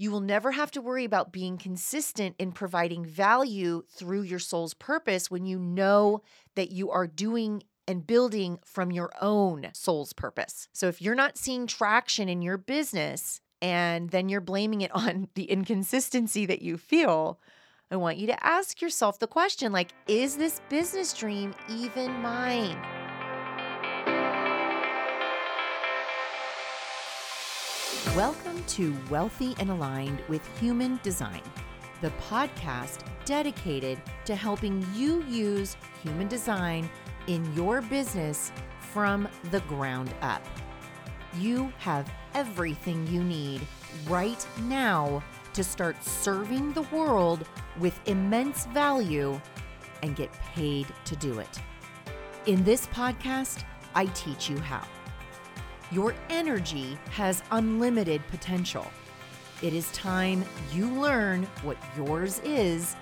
You will never have to worry about being consistent in providing value through your soul's purpose when you know that you are doing and building from your own soul's purpose. So if you're not seeing traction in your business and then you're blaming it on the inconsistency that you feel, I want you to ask yourself the question like, is this business dream even mine? Welcome to Wealthy and Aligned with Human Design, the podcast dedicated to helping you use human design in your business from the ground up. You have everything you need right now to start serving the world with immense value and get paid to do it. In this podcast, I teach you how. Your energy has unlimited potential. It is time you learn what yours is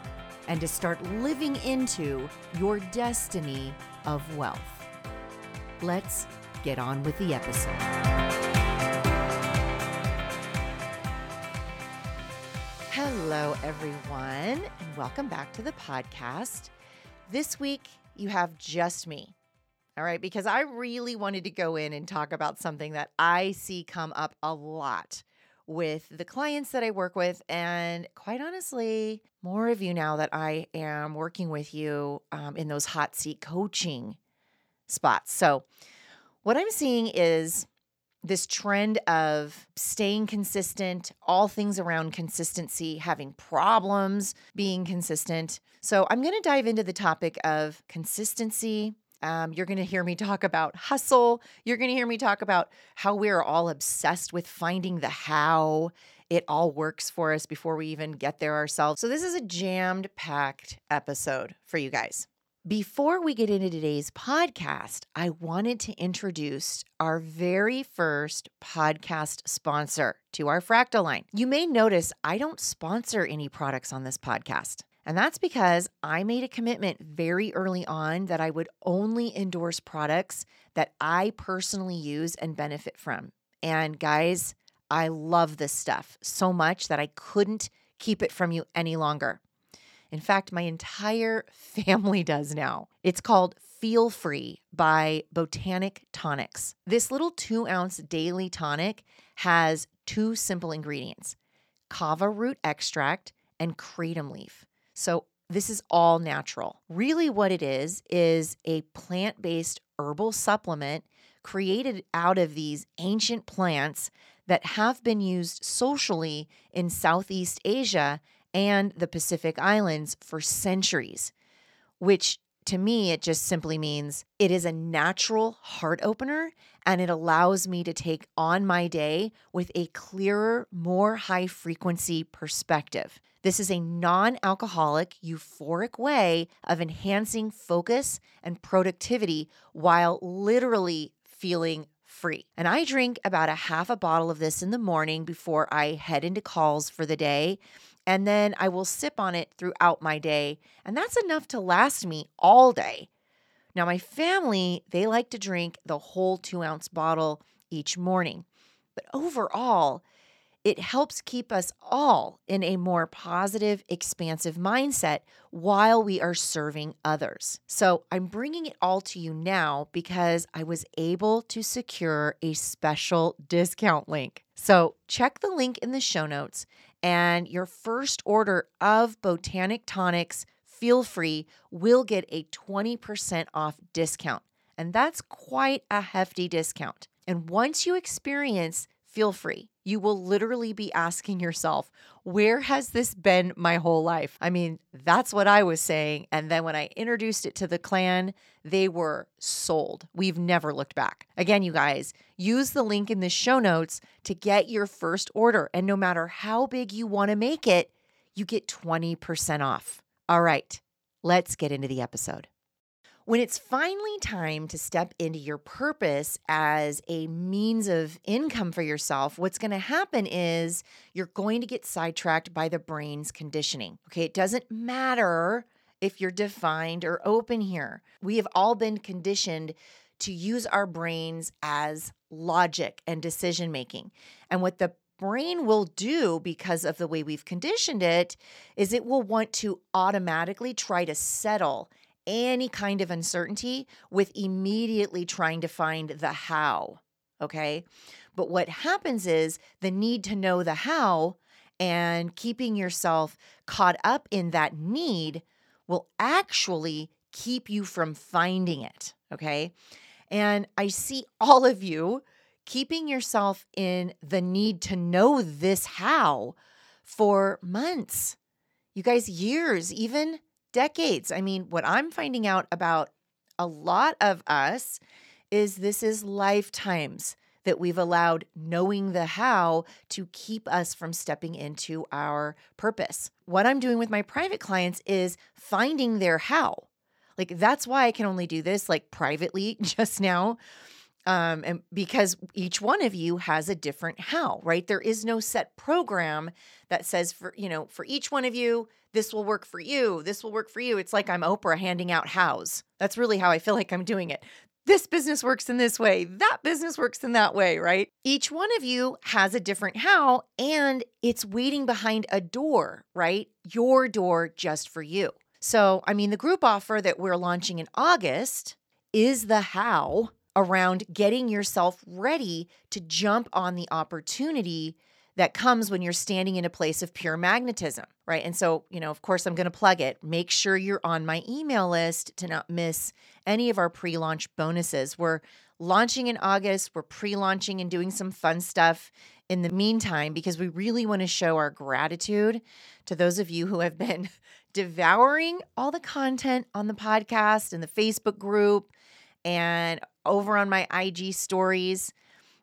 and to start living into your destiny of wealth. Let's get on with the episode. Hello, everyone, and welcome back to the podcast. This week, you have just me. All right, because I really wanted to go in and talk about something that I see come up a lot with the clients that I work with. And quite honestly, more of you now that I am working with you um, in those hot seat coaching spots. So, what I'm seeing is this trend of staying consistent, all things around consistency, having problems being consistent. So, I'm going to dive into the topic of consistency um, you're going to hear me talk about hustle. You're going to hear me talk about how we're all obsessed with finding the how it all works for us before we even get there ourselves. So, this is a jammed packed episode for you guys. Before we get into today's podcast, I wanted to introduce our very first podcast sponsor to our fractal line. You may notice I don't sponsor any products on this podcast. And that's because I made a commitment very early on that I would only endorse products that I personally use and benefit from. And guys, I love this stuff so much that I couldn't keep it from you any longer. In fact, my entire family does now. It's called Feel Free by Botanic Tonics. This little two ounce daily tonic has two simple ingredients kava root extract and kratom leaf. So, this is all natural. Really, what it is, is a plant based herbal supplement created out of these ancient plants that have been used socially in Southeast Asia and the Pacific Islands for centuries, which to me, it just simply means it is a natural heart opener and it allows me to take on my day with a clearer, more high frequency perspective. This is a non alcoholic, euphoric way of enhancing focus and productivity while literally feeling free. And I drink about a half a bottle of this in the morning before I head into calls for the day. And then I will sip on it throughout my day. And that's enough to last me all day. Now, my family, they like to drink the whole two ounce bottle each morning. But overall, it helps keep us all in a more positive, expansive mindset while we are serving others. So I'm bringing it all to you now because I was able to secure a special discount link. So check the link in the show notes, and your first order of Botanic Tonics Feel Free will get a 20% off discount. And that's quite a hefty discount. And once you experience Feel Free, you will literally be asking yourself, where has this been my whole life? I mean, that's what I was saying. And then when I introduced it to the clan, they were sold. We've never looked back. Again, you guys, use the link in the show notes to get your first order. And no matter how big you want to make it, you get 20% off. All right, let's get into the episode. When it's finally time to step into your purpose as a means of income for yourself, what's going to happen is you're going to get sidetracked by the brain's conditioning. Okay, it doesn't matter if you're defined or open here. We have all been conditioned to use our brains as logic and decision making. And what the brain will do because of the way we've conditioned it is it will want to automatically try to settle any kind of uncertainty with immediately trying to find the how. Okay. But what happens is the need to know the how and keeping yourself caught up in that need will actually keep you from finding it. Okay. And I see all of you keeping yourself in the need to know this how for months, you guys, years, even decades. I mean, what I'm finding out about a lot of us is this is lifetimes that we've allowed knowing the how to keep us from stepping into our purpose. What I'm doing with my private clients is finding their how. Like that's why I can only do this like privately just now. Um, and because each one of you has a different how, right? There is no set program that says for, you know, for each one of you, this will work for you, this will work for you. It's like I'm Oprah handing out hows. That's really how I feel like I'm doing it this business works in this way, that business works in that way, right? Each one of you has a different how, and it's waiting behind a door, right? Your door just for you. So, I mean, the group offer that we're launching in August is the how around getting yourself ready to jump on the opportunity that comes when you're standing in a place of pure magnetism, right? And so, you know, of course, I'm going to plug it. Make sure you're on my email list to not miss any of our pre launch bonuses. We're launching in August, we're pre launching and doing some fun stuff in the meantime because we really want to show our gratitude to those of you who have been devouring all the content on the podcast and the Facebook group and over on my IG stories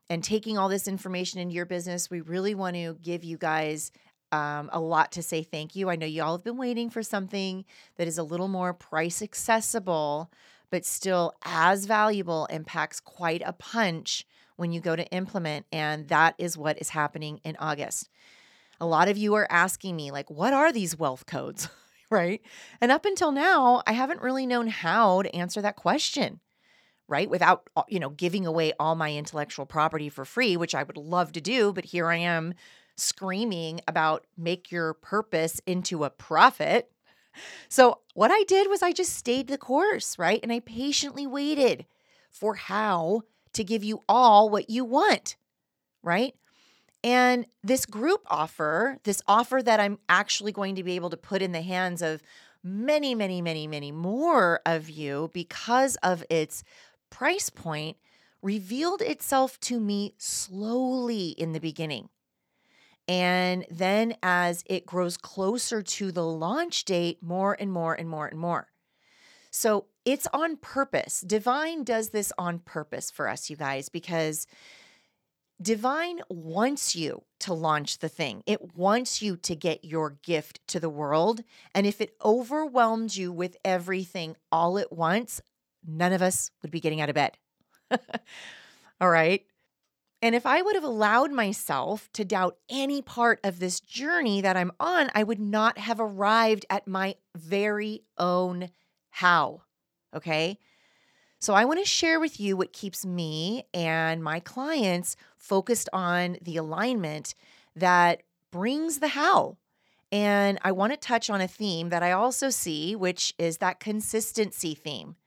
and taking all this information into your business, we really want to give you guys um, a lot to say thank you. I know you all have been waiting for something that is a little more price accessible, but still as valuable and packs quite a punch when you go to implement. And that is what is happening in August. A lot of you are asking me, like, what are these wealth codes? right? And up until now, I haven't really known how to answer that question right? Without, uh, you know, giving away all my intellectual property for free, which I would love to do. But here I am screaming about make your purpose into a profit. So, what I did was I just stayed the course, right? And I patiently waited for how to give you all what you want, right? And this group offer, this offer that I'm actually going to be able to put in the hands of many, many, many, many more of you because of its price point revealed itself to me slowly in the beginning. And then as it grows closer to the launch date, more and more and more and more. So it's on purpose. Divine does this on purpose for us, you guys, because Divine wants you to launch the thing. It wants you to get your gift to the world. And if it overwhelms you with everything all at once, none of us would be getting out of bed. All right. And if I would have allowed myself to doubt any part of this journey that I'm on, I would not have arrived at my very own how. Okay. So I want to share with you what keeps me and my clients focused on the alignment that brings the how. And I want to touch on a theme that I also see, which is that consistency theme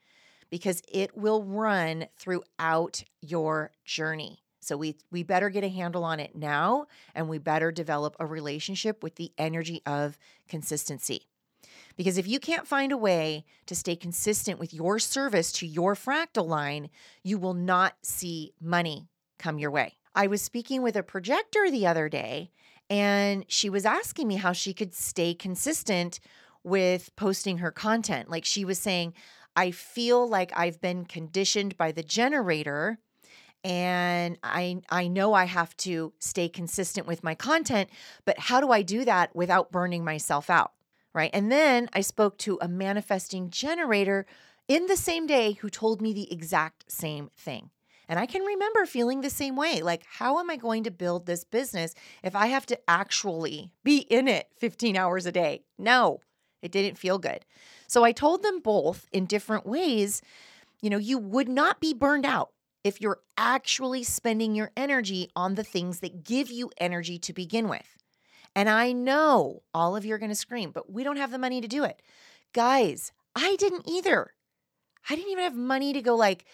because it will run throughout your journey. So we we better get a handle on it now and we better develop a relationship with the energy of consistency. Because if you can't find a way to stay consistent with your service to your fractal line, you will not see money come your way. I was speaking with a projector the other day and she was asking me how she could stay consistent with posting her content. Like she was saying, I feel like I've been conditioned by the generator and I I know I have to stay consistent with my content, but how do I do that without burning myself out? Right? And then I spoke to a manifesting generator in the same day who told me the exact same thing. And I can remember feeling the same way. Like, how am I going to build this business if I have to actually be in it 15 hours a day? No, it didn't feel good. So I told them both in different ways, you know, you would not be burned out if you're actually spending your energy on the things that give you energy to begin with. And I know all of you are going to scream, but we don't have the money to do it. Guys, I didn't either. I didn't even have money to go like,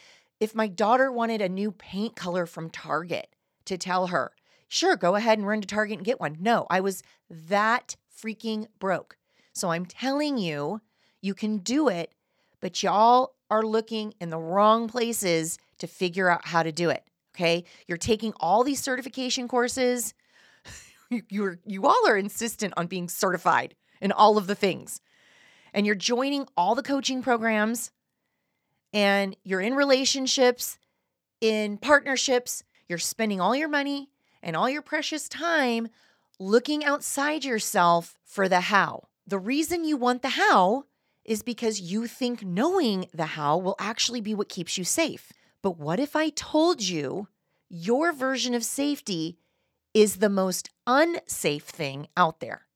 if my daughter wanted a new paint color from Target to tell her, sure, go ahead and run to Target and get one. No, I was that freaking broke. So I'm telling you, you can do it, but y'all are looking in the wrong places to figure out how to do it. Okay. You're taking all these certification courses. You're, you all are insistent on being certified in all of the things. And you're joining all the coaching programs and you're in relationships, in partnerships. You're spending all your money and all your precious time looking outside yourself for the how. The reason you want the how is because you think knowing the how will actually be what keeps you safe. But what if I told you your version of safety is the most unsafe thing out there?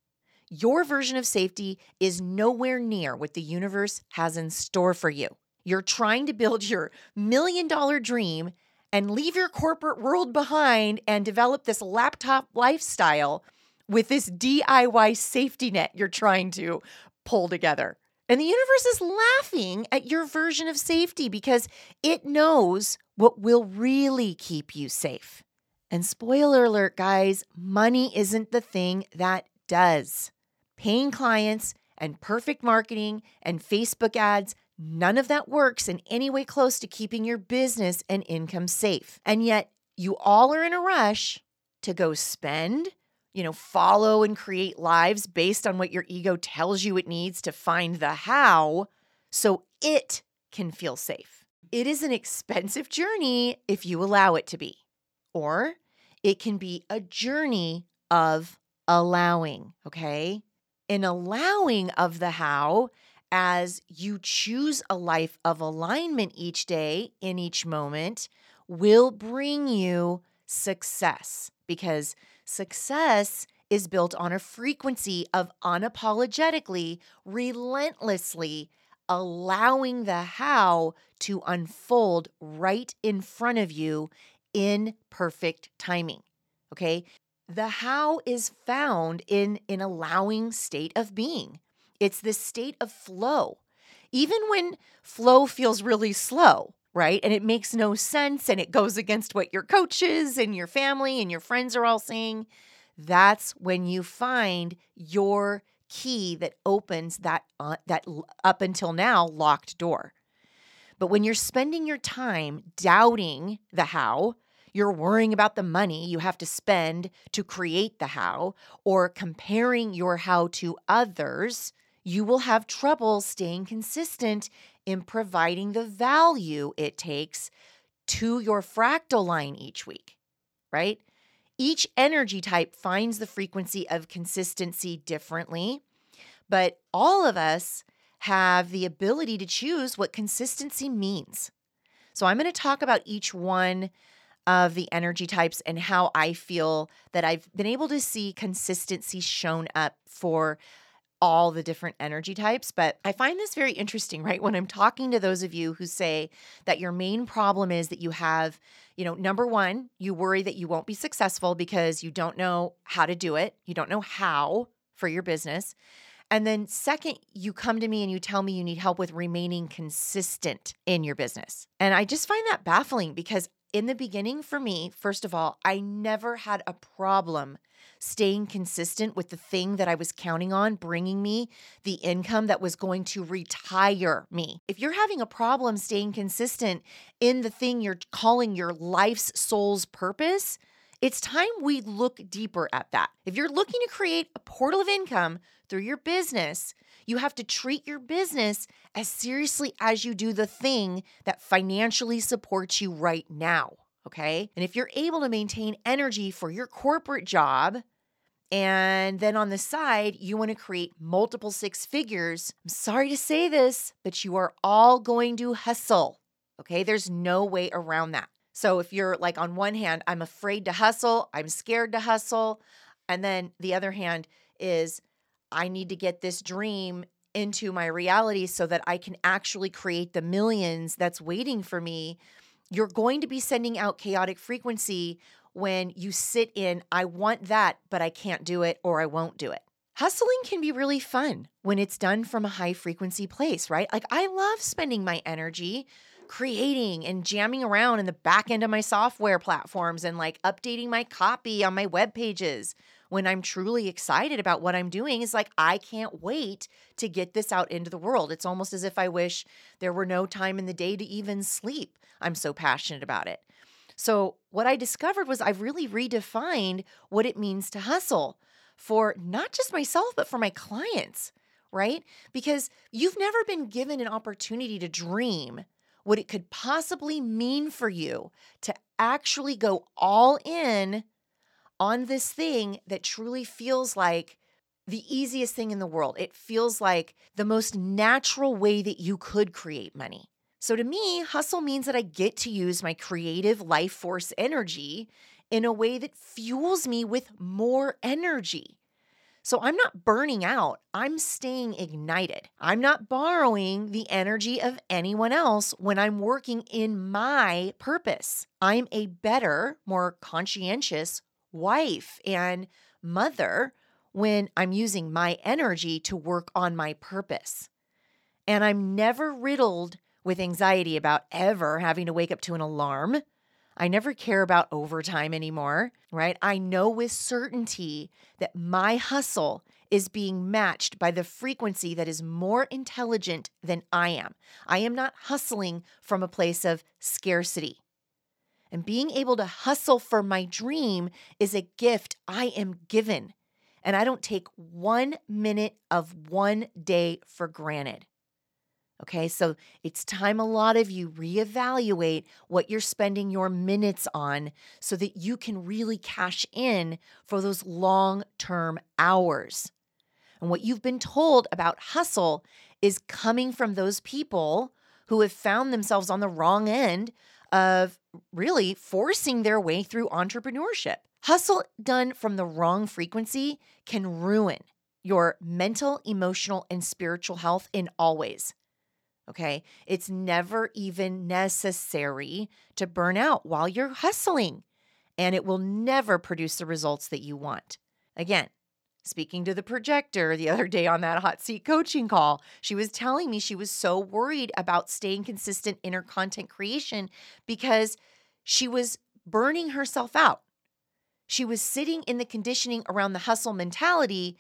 Your version of safety is nowhere near what the universe has in store for you. You're trying to build your million dollar dream and leave your corporate world behind and develop this laptop lifestyle with this DIY safety net you're trying to pull together. And the universe is laughing at your version of safety because it knows what will really keep you safe. And spoiler alert, guys, money isn't the thing that does. Paying clients and perfect marketing and Facebook ads, none of that works in any way close to keeping your business and income safe. And yet, you all are in a rush to go spend you know, follow and create lives based on what your ego tells you it needs to find the how so it can feel safe. It is an expensive journey if you allow it to be, or it can be a journey of allowing, okay? An allowing of the how as you choose a life of alignment each day in each moment will bring you success because Success is built on a frequency of unapologetically, relentlessly allowing the how to unfold right in front of you in perfect timing. Okay. The how is found in an allowing state of being. It's this state of flow. Even when flow feels really slow, right? And it makes no sense and it goes against what your coaches and your family and your friends are all saying. That's when you find your key that opens that uh, that up until now locked door. But when you're spending your time doubting the how, you're worrying about the money you have to spend to create the how or comparing your how to others, you will have trouble staying consistent in providing the value it takes to your fractal line each week, right? Each energy type finds the frequency of consistency differently, but all of us have the ability to choose what consistency means. So I'm going to talk about each one of the energy types and how I feel that I've been able to see consistency shown up for all the different energy types. But I find this very interesting, right? When I'm talking to those of you who say that your main problem is that you have, you know, number one, you worry that you won't be successful because you don't know how to do it, you don't know how for your business. And then, second, you come to me and you tell me you need help with remaining consistent in your business. And I just find that baffling because in the beginning, for me, first of all, I never had a problem staying consistent with the thing that I was counting on bringing me the income that was going to retire me. If you're having a problem staying consistent in the thing you're calling your life's soul's purpose, it's time we look deeper at that. If you're looking to create a portal of income through your business, you have to treat your business as seriously as you do the thing that financially supports you right now. Okay. And if you're able to maintain energy for your corporate job, and then on the side, you want to create multiple six figures. I'm sorry to say this, but you are all going to hustle. Okay. There's no way around that. So if you're like, on one hand, I'm afraid to hustle, I'm scared to hustle. And then the other hand is, I need to get this dream into my reality so that I can actually create the millions that's waiting for me You're going to be sending out chaotic frequency when you sit in, I want that, but I can't do it or I won't do it. Hustling can be really fun when it's done from a high frequency place, right? Like, I love spending my energy creating and jamming around in the back end of my software platforms and like updating my copy on my web pages when I'm truly excited about what I'm doing is like, I can't wait to get this out into the world. It's almost as if I wish there were no time in the day to even sleep. I'm so passionate about it. So, what I discovered was I've really redefined what it means to hustle for not just myself, but for my clients, right? Because you've never been given an opportunity to dream what it could possibly mean for you to actually go all in on this thing that truly feels like the easiest thing in the world. It feels like the most natural way that you could create money. So to me, hustle means that I get to use my creative life force energy in a way that fuels me with more energy. So I'm not burning out, I'm staying ignited. I'm not borrowing the energy of anyone else when I'm working in my purpose. I'm a better, more conscientious wife and mother when I'm using my energy to work on my purpose. And I'm never riddled with anxiety about ever having to wake up to an alarm. I never care about overtime anymore, right? I know with certainty that my hustle is being matched by the frequency that is more intelligent than I am. I am not hustling from a place of scarcity. And being able to hustle for my dream is a gift I am given. And I don't take one minute of one day for granted. Okay, so it's time a lot of you reevaluate what you're spending your minutes on so that you can really cash in for those long term hours. And what you've been told about hustle is coming from those people who have found themselves on the wrong end of really forcing their way through entrepreneurship. Hustle done from the wrong frequency can ruin your mental, emotional, and spiritual health in all ways. Okay. It's never even necessary to burn out while you're hustling, and it will never produce the results that you want. Again, speaking to the projector the other day on that hot seat coaching call, she was telling me she was so worried about staying consistent in her content creation because she was burning herself out. She was sitting in the conditioning around the hustle mentality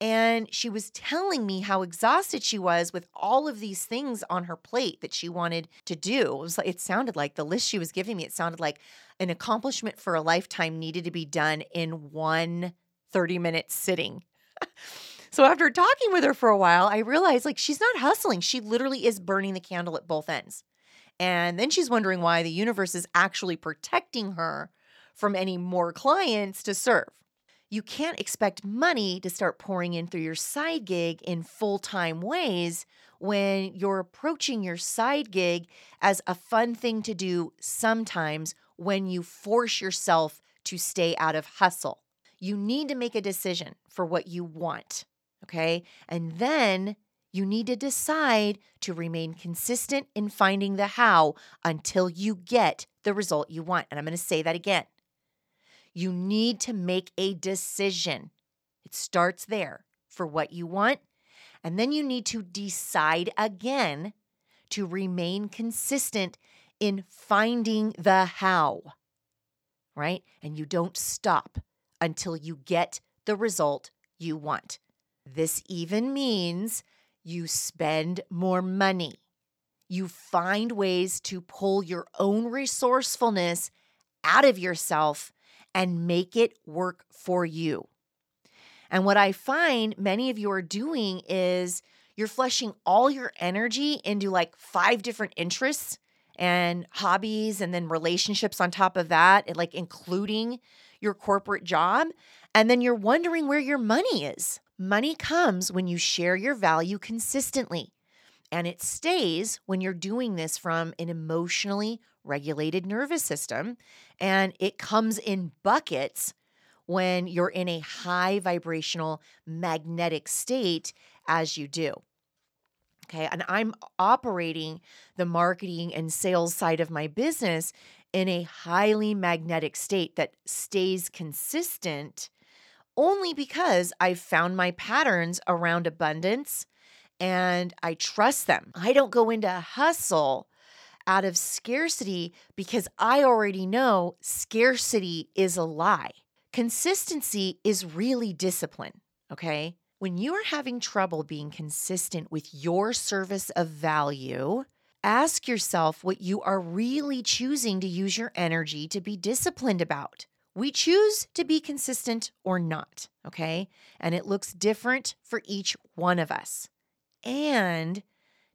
and she was telling me how exhausted she was with all of these things on her plate that she wanted to do. It was like it sounded like the list she was giving me, it sounded like an accomplishment for a lifetime needed to be done in one 30 minute sitting. so after talking with her for a while, I realized like she's not hustling. She literally is burning the candle at both ends. And then she's wondering why the universe is actually protecting her from any more clients to serve you can't expect money to start pouring in through your side gig in full time ways when you're approaching your side gig as a fun thing to do sometimes when you force yourself to stay out of hustle. You need to make a decision for what you want, okay? And then you need to decide to remain consistent in finding the how until you get the result you want. And I'm going to say that again. You need to make a decision. It starts there for what you want. And then you need to decide again to remain consistent in finding the how, right? And you don't stop until you get the result you want. This even means you spend more money. You find ways to pull your own resourcefulness out of yourself and make it work for you. And what I find many of you are doing is you're flushing all your energy into like five different interests and hobbies and then relationships on top of that, like including your corporate job. And then you're wondering where your money is. Money comes when you share your value consistently. And it stays when you're doing this from an emotionally regulated nervous system. And it comes in buckets when you're in a high vibrational magnetic state as you do. Okay. And I'm operating the marketing and sales side of my business in a highly magnetic state that stays consistent only because I've found my patterns around abundance and I trust them. I don't go into hustle out of scarcity because I already know scarcity is a lie. Consistency is really discipline, okay? When you are having trouble being consistent with your service of value, ask yourself what you are really choosing to use your energy to be disciplined about. We choose to be consistent or not, okay? And it looks different for each one of us. And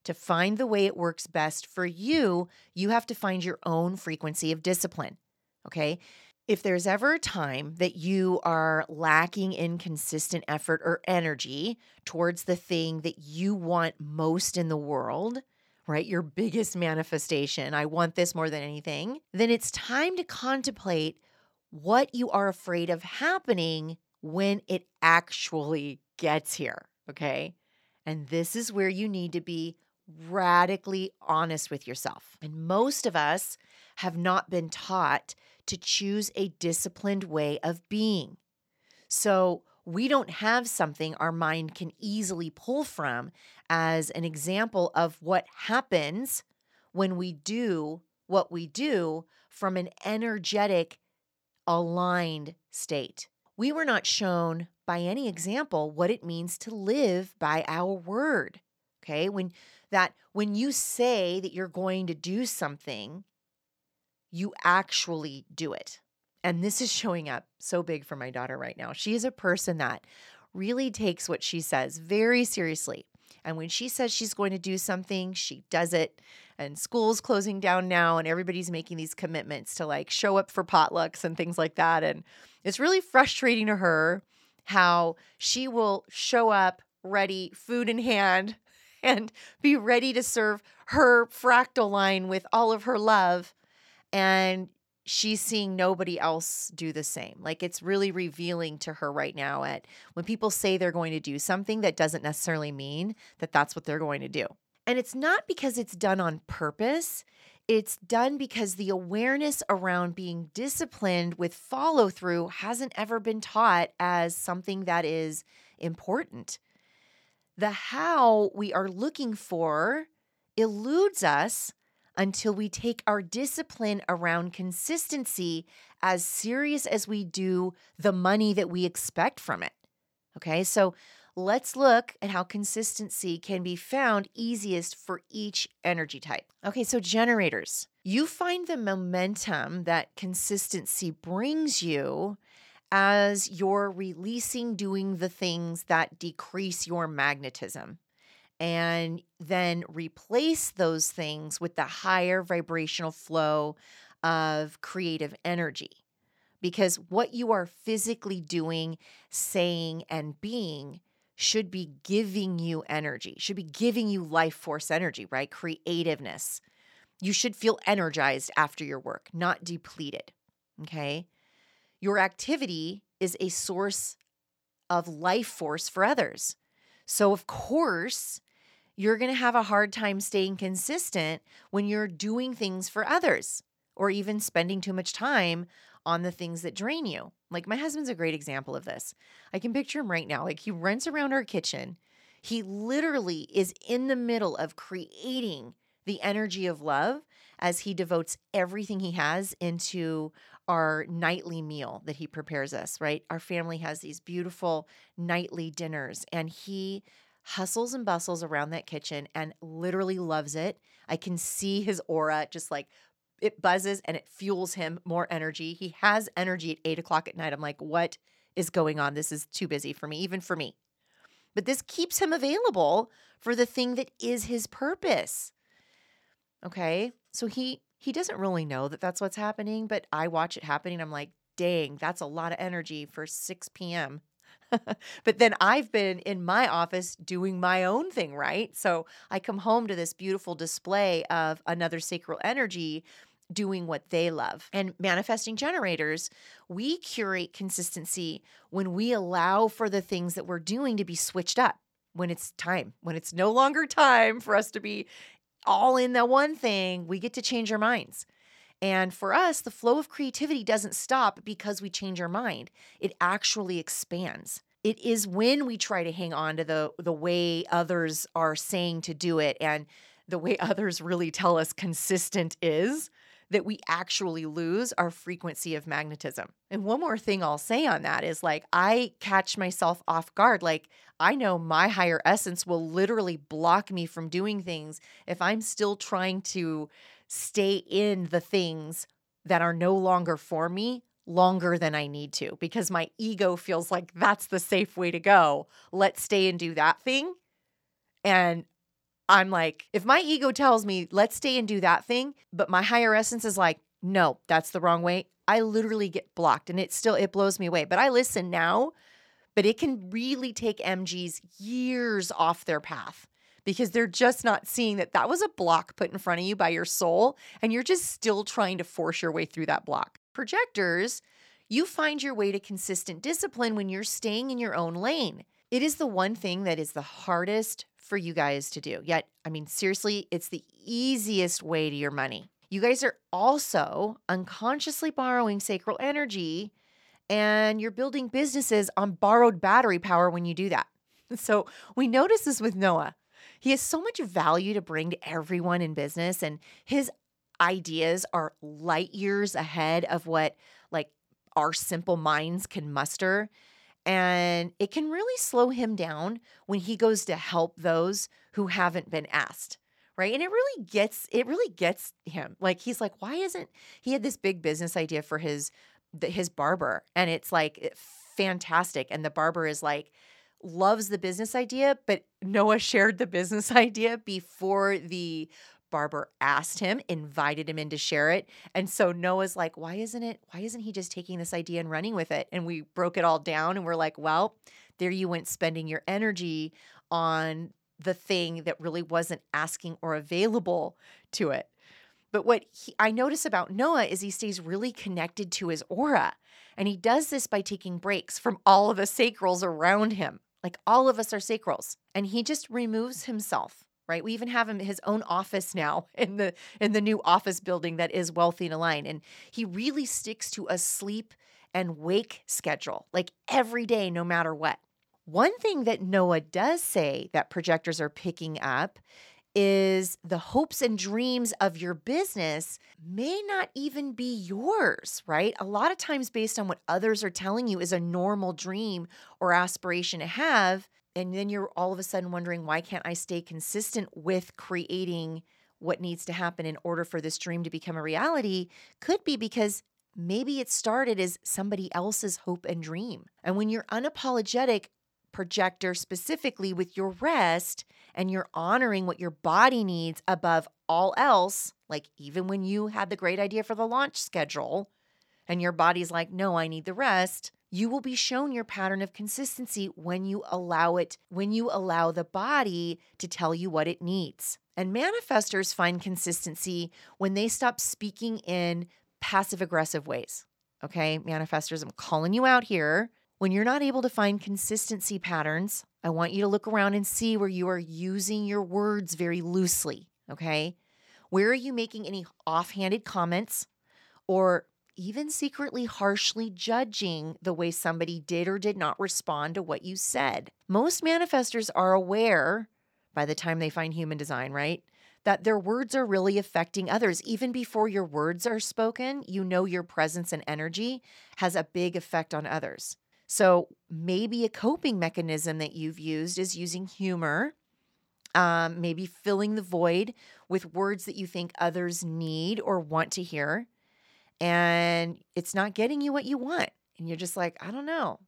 to find the way it works best for you, you have to find your own frequency of discipline, okay? If there's ever a time that you are lacking in consistent effort or energy towards the thing that you want most in the world, right? Your biggest manifestation, I want this more than anything, then it's time to contemplate what you are afraid of happening when it actually gets here, okay? And this is where you need to be radically honest with yourself. And most of us have not been taught to choose a disciplined way of being. So we don't have something our mind can easily pull from as an example of what happens when we do what we do from an energetic, aligned state. We were not shown by any example what it means to live by our word. Okay. When that, when you say that you're going to do something, you actually do it. And this is showing up so big for my daughter right now. She is a person that really takes what she says very seriously. And when she says she's going to do something, she does it. And school's closing down now, and everybody's making these commitments to like show up for potlucks and things like that. And it's really frustrating to her how she will show up ready, food in hand, and be ready to serve her fractal line with all of her love. And she's seeing nobody else do the same. Like it's really revealing to her right now at when people say they're going to do something that doesn't necessarily mean that that's what they're going to do. And it's not because it's done on purpose. It's done because the awareness around being disciplined with follow through hasn't ever been taught as something that is important. The how we are looking for eludes us until we take our discipline around consistency as serious as we do the money that we expect from it. Okay, so let's look at how consistency can be found easiest for each energy type. Okay, so generators, you find the momentum that consistency brings you as you're releasing doing the things that decrease your magnetism and then replace those things with the higher vibrational flow of creative energy. Because what you are physically doing, saying, and being should be giving you energy, should be giving you life force energy, right? Creativeness. You should feel energized after your work, not depleted. Okay. Your activity is a source of life force for others. So, of course, you're going to have a hard time staying consistent when you're doing things for others or even spending too much time on the things that drain you. Like my husband's a great example of this. I can picture him right now. Like he runs around our kitchen. He literally is in the middle of creating the energy of love as he devotes everything he has into our nightly meal that he prepares us, right? Our family has these beautiful nightly dinners and he hustles and bustles around that kitchen and literally loves it. I can see his aura just like it buzzes and it fuels him more energy. He has energy at eight o'clock at night. I'm like, what is going on? This is too busy for me, even for me. But this keeps him available for the thing that is his purpose. Okay. So he he doesn't really know that that's what's happening, but I watch it happening. I'm like, dang, that's a lot of energy for 6 p.m. but then I've been in my office doing my own thing, right? So I come home to this beautiful display of another sacral energy doing what they love. And manifesting generators, we curate consistency when we allow for the things that we're doing to be switched up. when it's time, when it's no longer time for us to be all in the one thing, we get to change our minds. And for us, the flow of creativity doesn't stop because we change our mind. It actually expands. It is when we try to hang on to the the way others are saying to do it and the way others really tell us consistent is that we actually lose our frequency of magnetism. And one more thing I'll say on that is like, I catch myself off guard. Like, I know my higher essence will literally block me from doing things if I'm still trying to stay in the things that are no longer for me longer than I need to because my ego feels like that's the safe way to go. Let's stay and do that thing. And I'm like, if my ego tells me, let's stay and do that thing, but my higher essence is like, no, that's the wrong way, I literally get blocked and it still, it blows me away. But I listen now, but it can really take MGs years off their path because they're just not seeing that that was a block put in front of you by your soul and you're just still trying to force your way through that block. Projectors, you find your way to consistent discipline when you're staying in your own lane. It is the one thing that is the hardest for you guys to do. Yet, I mean, seriously, it's the easiest way to your money. You guys are also unconsciously borrowing sacral energy and you're building businesses on borrowed battery power when you do that. So, we notice this with Noah. He has so much value to bring to everyone in business, and his ideas are light years ahead of what like our simple minds can muster. And it can really slow him down when he goes to help those who haven't been asked. Right. And it really gets, it really gets him. Like, he's like, why isn't he had this big business idea for his, his barber? And it's like fantastic. And the barber is like, loves the business idea, but Noah shared the business idea before the barber asked him, invited him in to share it. And so Noah's like, why isn't it, why isn't he just taking this idea and running with it? And we broke it all down and we're like, well, there you went spending your energy on the thing that really wasn't asking or available to it. But what he, I notice about Noah is he stays really connected to his aura. And he does this by taking breaks from all of the sacrals around him. Like all of us are sacrals. And he just removes himself right? We even have him his own office now in the in the new office building that is wealthy and aligned. And he really sticks to a sleep and wake schedule, like every day, no matter what. One thing that Noah does say that projectors are picking up is the hopes and dreams of your business may not even be yours, right? A lot of times, based on what others are telling you is a normal dream or aspiration to have, and then you're all of a sudden wondering why can't I stay consistent with creating what needs to happen in order for this dream to become a reality could be because maybe it started as somebody else's hope and dream. And when you're unapologetic projector specifically with your rest and you're honoring what your body needs above all else, like even when you had the great idea for the launch schedule and your body's like, "No, I need the rest." you will be shown your pattern of consistency when you allow it, when you allow the body to tell you what it needs. And manifestors find consistency when they stop speaking in passive aggressive ways. Okay, manifestors, I'm calling you out here. When you're not able to find consistency patterns, I want you to look around and see where you are using your words very loosely. Okay, where are you making any offhanded comments or even secretly harshly judging the way somebody did or did not respond to what you said. Most manifestors are aware by the time they find human design, right? That their words are really affecting others. Even before your words are spoken, you know your presence and energy has a big effect on others. So maybe a coping mechanism that you've used is using humor, um, maybe filling the void with words that you think others need or want to hear and it's not getting you what you want. And you're just like, I don't know.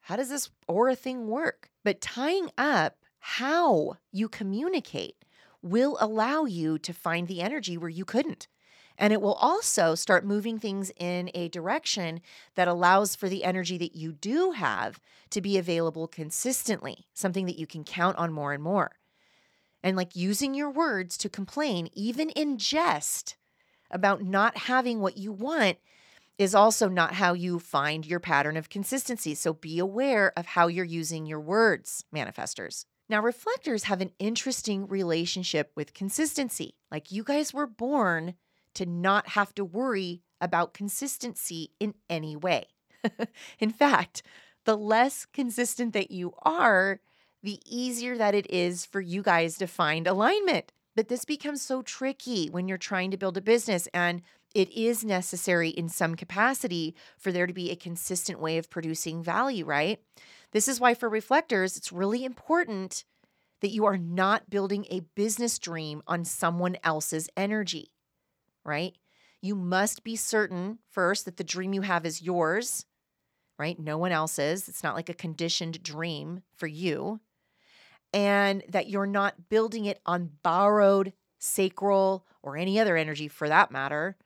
How does this aura thing work? But tying up how you communicate will allow you to find the energy where you couldn't. And it will also start moving things in a direction that allows for the energy that you do have to be available consistently, something that you can count on more and more. And like using your words to complain, even in jest, about not having what you want is also not how you find your pattern of consistency. So be aware of how you're using your words, manifestors. Now, reflectors have an interesting relationship with consistency. Like you guys were born to not have to worry about consistency in any way. in fact, the less consistent that you are, the easier that it is for you guys to find alignment. But this becomes so tricky when you're trying to build a business and it is necessary in some capacity for there to be a consistent way of producing value, right? This is why for reflectors, it's really important that you are not building a business dream on someone else's energy, right? You must be certain first that the dream you have is yours, right? No one else's. It's not like a conditioned dream for you. And that you're not building it on borrowed, sacral, or any other energy for that matter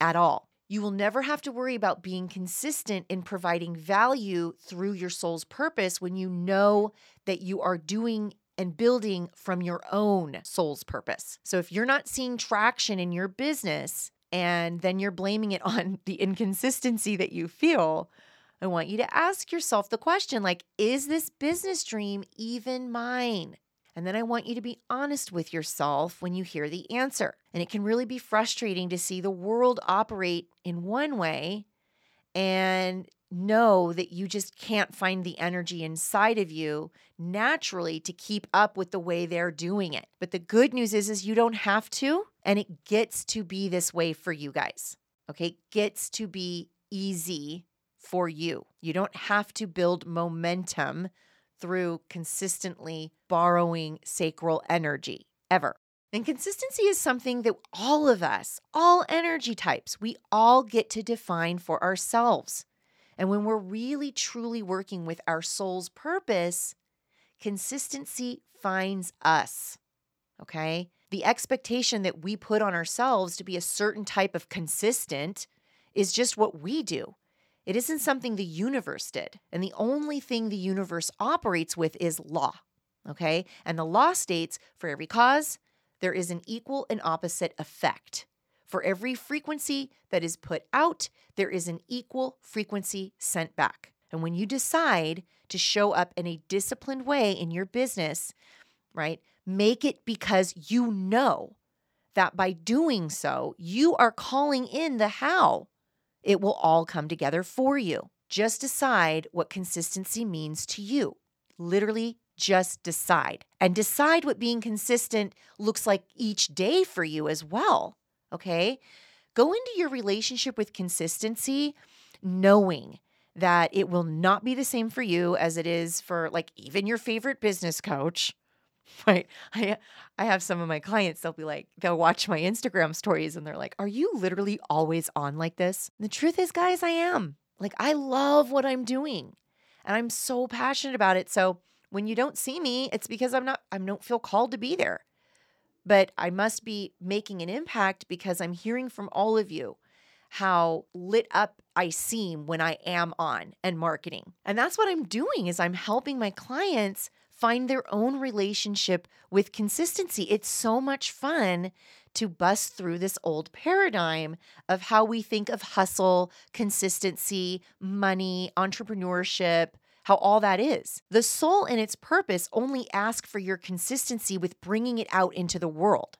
at all. You will never have to worry about being consistent in providing value through your soul's purpose when you know that you are doing and building from your own soul's purpose. So if you're not seeing traction in your business and then you're blaming it on the inconsistency that you feel, I want you to ask yourself the question like, is this business dream even mine? And then I want you to be honest with yourself when you hear the answer. And it can really be frustrating to see the world operate in one way and know that you just can't find the energy inside of you naturally to keep up with the way they're doing it. But the good news is is you don't have to and it gets to be this way for you guys. Okay? Gets to be easy for you. You don't have to build momentum through consistently borrowing sacral energy ever. And consistency is something that all of us, all energy types, we all get to define for ourselves. And when we're really truly working with our soul's purpose, consistency finds us. Okay? The expectation that we put on ourselves to be a certain type of consistent is just what we do. It isn't something the universe did. And the only thing the universe operates with is law. Okay? And the law states for every cause, there is an equal and opposite effect. For every frequency that is put out, there is an equal frequency sent back. And when you decide to show up in a disciplined way in your business, right, make it because you know that by doing so, you are calling in the how. It will all come together for you. Just decide what consistency means to you. Literally, just decide. And decide what being consistent looks like each day for you as well. Okay. Go into your relationship with consistency knowing that it will not be the same for you as it is for like even your favorite business coach. Right. I I have some of my clients, they'll be like, they'll watch my Instagram stories and they're like, Are you literally always on like this? And the truth is, guys, I am. Like, I love what I'm doing and I'm so passionate about it. So when you don't see me, it's because I'm not, I don't feel called to be there but I must be making an impact because I'm hearing from all of you how lit up I seem when I am on and marketing. And that's what I'm doing is I'm helping my clients find their own relationship with consistency. It's so much fun to bust through this old paradigm of how we think of hustle, consistency, money, entrepreneurship, how all that is. The soul and its purpose only ask for your consistency with bringing it out into the world,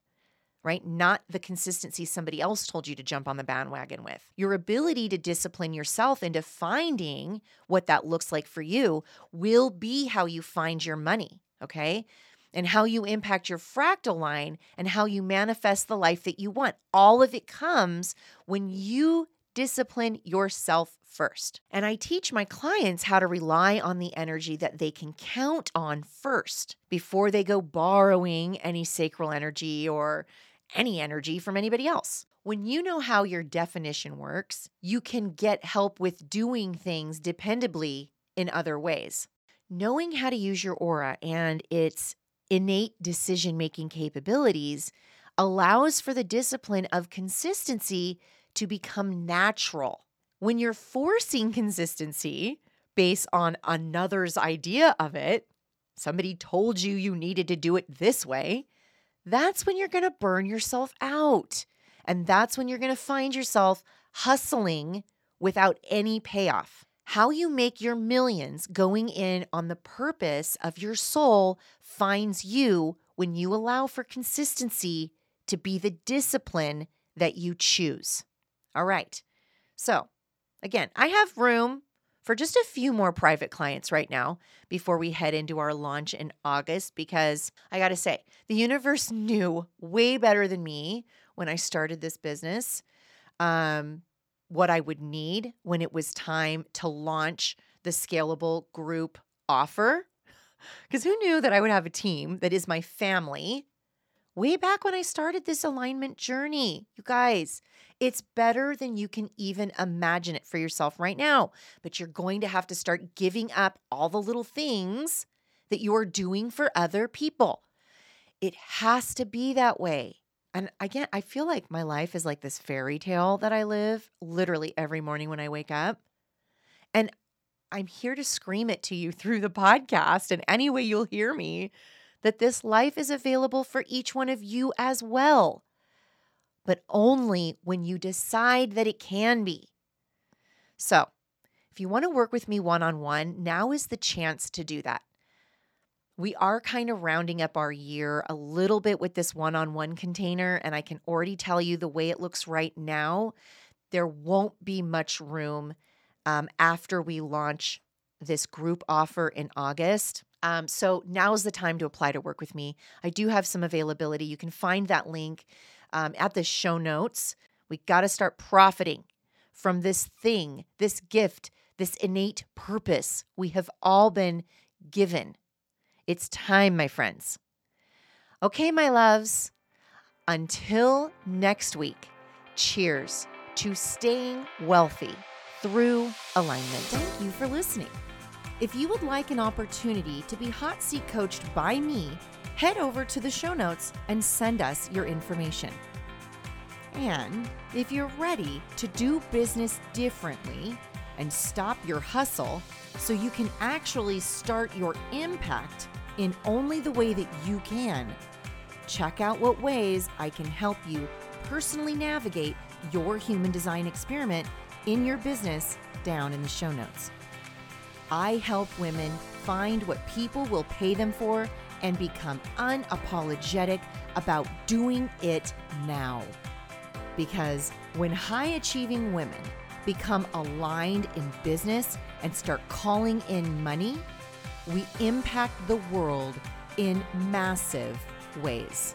right? Not the consistency somebody else told you to jump on the bandwagon with. Your ability to discipline yourself into finding what that looks like for you will be how you find your money, okay? and how you impact your fractal line and how you manifest the life that you want. All of it comes when you discipline yourself first. And I teach my clients how to rely on the energy that they can count on first before they go borrowing any sacral energy or any energy from anybody else. When you know how your definition works, you can get help with doing things dependably in other ways. Knowing how to use your aura and its innate decision making capabilities allows for the discipline of consistency to become natural. When you're forcing consistency based on another's idea of it, somebody told you you needed to do it this way, that's when you're going to burn yourself out. And that's when you're going to find yourself hustling without any payoff. How you make your millions going in on the purpose of your soul finds you when you allow for consistency to be the discipline that you choose. All right. So, again, I have room for just a few more private clients right now before we head into our launch in August because I got to say, the universe knew way better than me when I started this business um, what I would need when it was time to launch the scalable group offer. Because who knew that I would have a team that is my family way back when I started this alignment journey? You guys, it's better than you can even imagine it for yourself right now. But you're going to have to start giving up all the little things that you are doing for other people. It has to be that way. And again, I feel like my life is like this fairy tale that I live literally every morning when I wake up. And I'm here to scream it to you through the podcast and any way you'll hear me that this life is available for each one of you as well, but only when you decide that it can be. So, if you want to work with me one on one, now is the chance to do that we are kind of rounding up our year a little bit with this one on one container. And I can already tell you the way it looks right now, there won't be much room um, after we launch this group offer in August. Um, so now is the time to apply to work with me. I do have some availability. You can find that link um, at the show notes. We got to start profiting from this thing, this gift, this innate purpose we have all been given it's time, my friends. Okay, my loves, until next week, cheers to staying wealthy through alignment. Thank you for listening. If you would like an opportunity to be hot seat coached by me, head over to the show notes and send us your information. And if you're ready to do business differently and stop your hustle so you can actually start your impact in only the way that you can. Check out what ways I can help you personally navigate your human design experiment in your business down in the show notes. I help women find what people will pay them for and become unapologetic about doing it now. Because when high achieving women become aligned in business and start calling in money, we impact the world in massive ways.